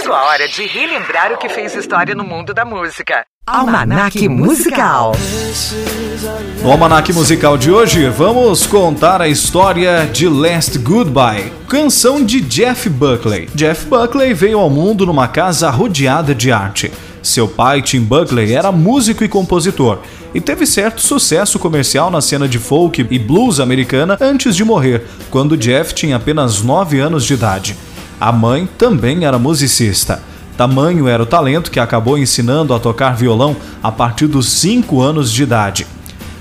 Chegou a hora de relembrar o que fez história no mundo da música. Almanac Musical. No Almanac Musical de hoje, vamos contar a história de Last Goodbye, canção de Jeff Buckley. Jeff Buckley veio ao mundo numa casa rodeada de arte. Seu pai, Tim Buckley, era músico e compositor e teve certo sucesso comercial na cena de folk e blues americana antes de morrer, quando Jeff tinha apenas 9 anos de idade. A mãe também era musicista. Tamanho era o talento que acabou ensinando a tocar violão a partir dos 5 anos de idade.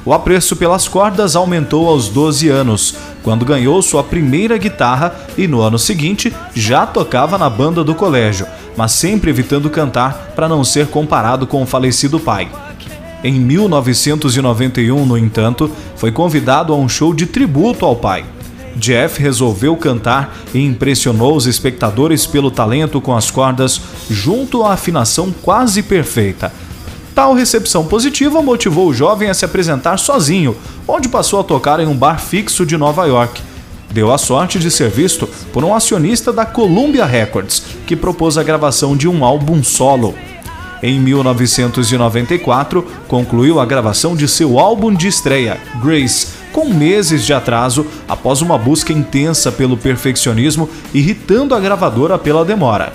O apreço pelas cordas aumentou aos 12 anos, quando ganhou sua primeira guitarra e no ano seguinte já tocava na banda do colégio, mas sempre evitando cantar para não ser comparado com o falecido pai. Em 1991, no entanto, foi convidado a um show de tributo ao pai. Jeff resolveu cantar e impressionou os espectadores pelo talento com as cordas junto à afinação quase perfeita. Tal recepção positiva motivou o jovem a se apresentar sozinho, onde passou a tocar em um bar fixo de Nova York. Deu a sorte de ser visto por um acionista da Columbia Records, que propôs a gravação de um álbum solo. Em 1994, concluiu a gravação de seu álbum de estreia, Grace, com meses de atraso após uma busca intensa pelo perfeccionismo, irritando a gravadora pela demora.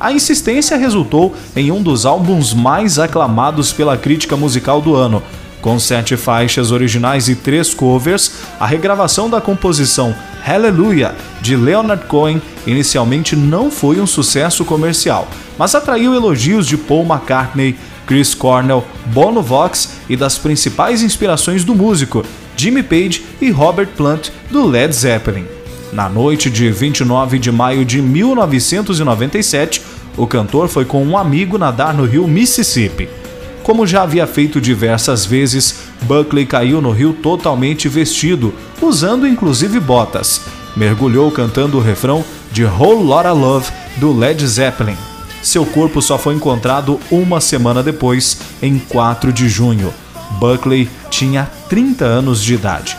A insistência resultou em um dos álbuns mais aclamados pela crítica musical do ano. Com sete faixas originais e três covers, a regravação da composição Hallelujah de Leonard Cohen inicialmente não foi um sucesso comercial, mas atraiu elogios de Paul McCartney, Chris Cornell, Bono Vox e das principais inspirações do músico, Jimmy Page e Robert Plant, do Led Zeppelin. Na noite de 29 de maio de 1997, o cantor foi com um amigo nadar no rio Mississippi. Como já havia feito diversas vezes, Buckley caiu no rio totalmente vestido, usando inclusive botas. Mergulhou cantando o refrão de Whole Lotta Love do Led Zeppelin. Seu corpo só foi encontrado uma semana depois, em 4 de junho. Buckley tinha 30 anos de idade.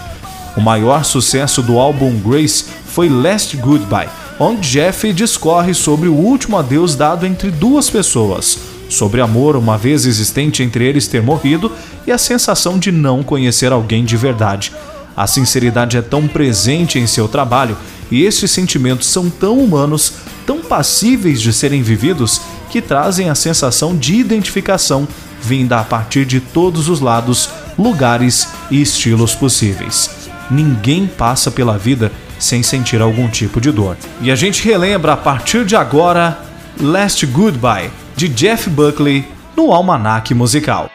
O maior sucesso do álbum Grace foi Last Goodbye, onde Jeff discorre sobre o último adeus dado entre duas pessoas, sobre amor uma vez existente entre eles ter morrido e a sensação de não conhecer alguém de verdade. A sinceridade é tão presente em seu trabalho e estes sentimentos são tão humanos, tão passíveis de serem vividos, que trazem a sensação de identificação vinda a partir de todos os lados, lugares e estilos possíveis. Ninguém passa pela vida sem sentir algum tipo de dor. E a gente relembra a partir de agora Last Goodbye de Jeff Buckley no Almanac Musical.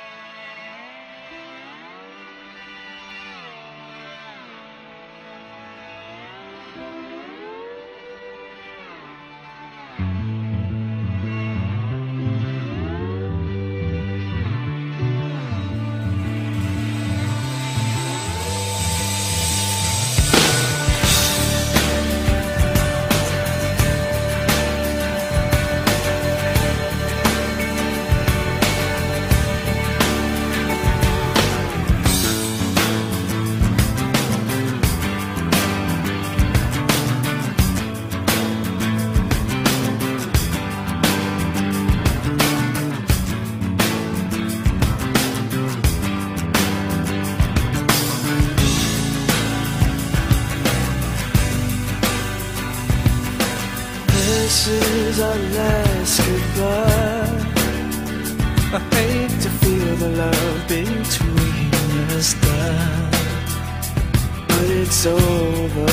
I hate to feel the love between us die, but it's over.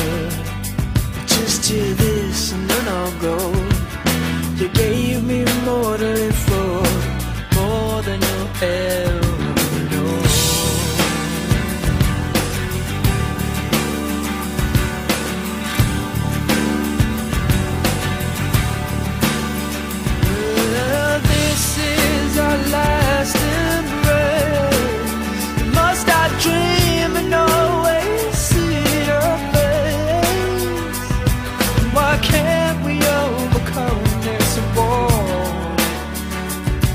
Just hear this and then I'll go. You gave me more to live for, more than you'll ever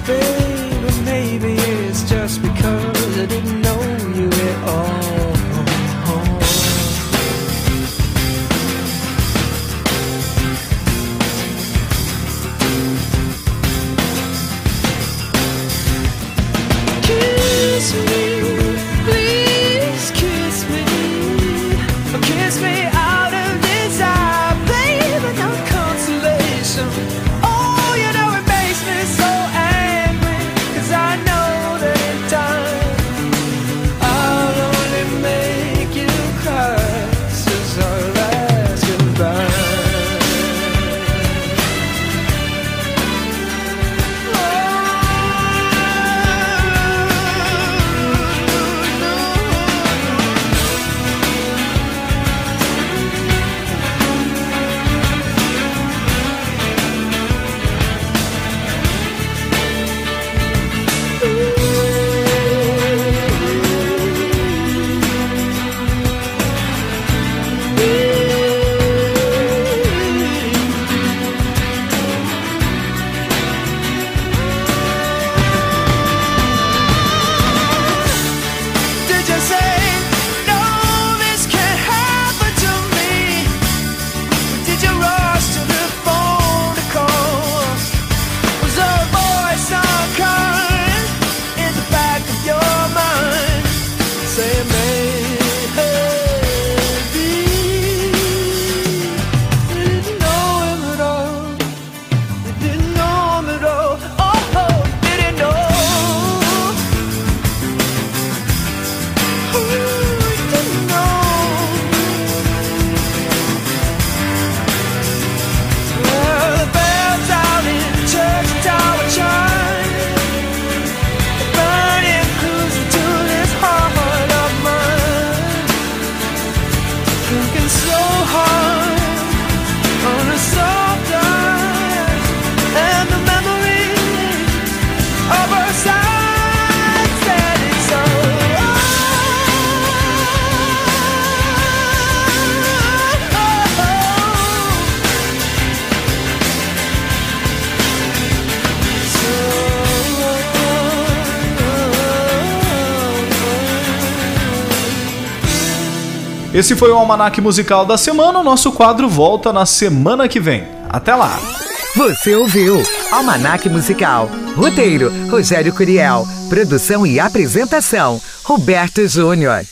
Baby, maybe it's just because I didn't know you at all. Esse foi o Almanac Musical da semana. O nosso quadro volta na semana que vem. Até lá! Você ouviu Almanac Musical. Roteiro: Rogério Curiel. Produção e apresentação: Roberto Júnior.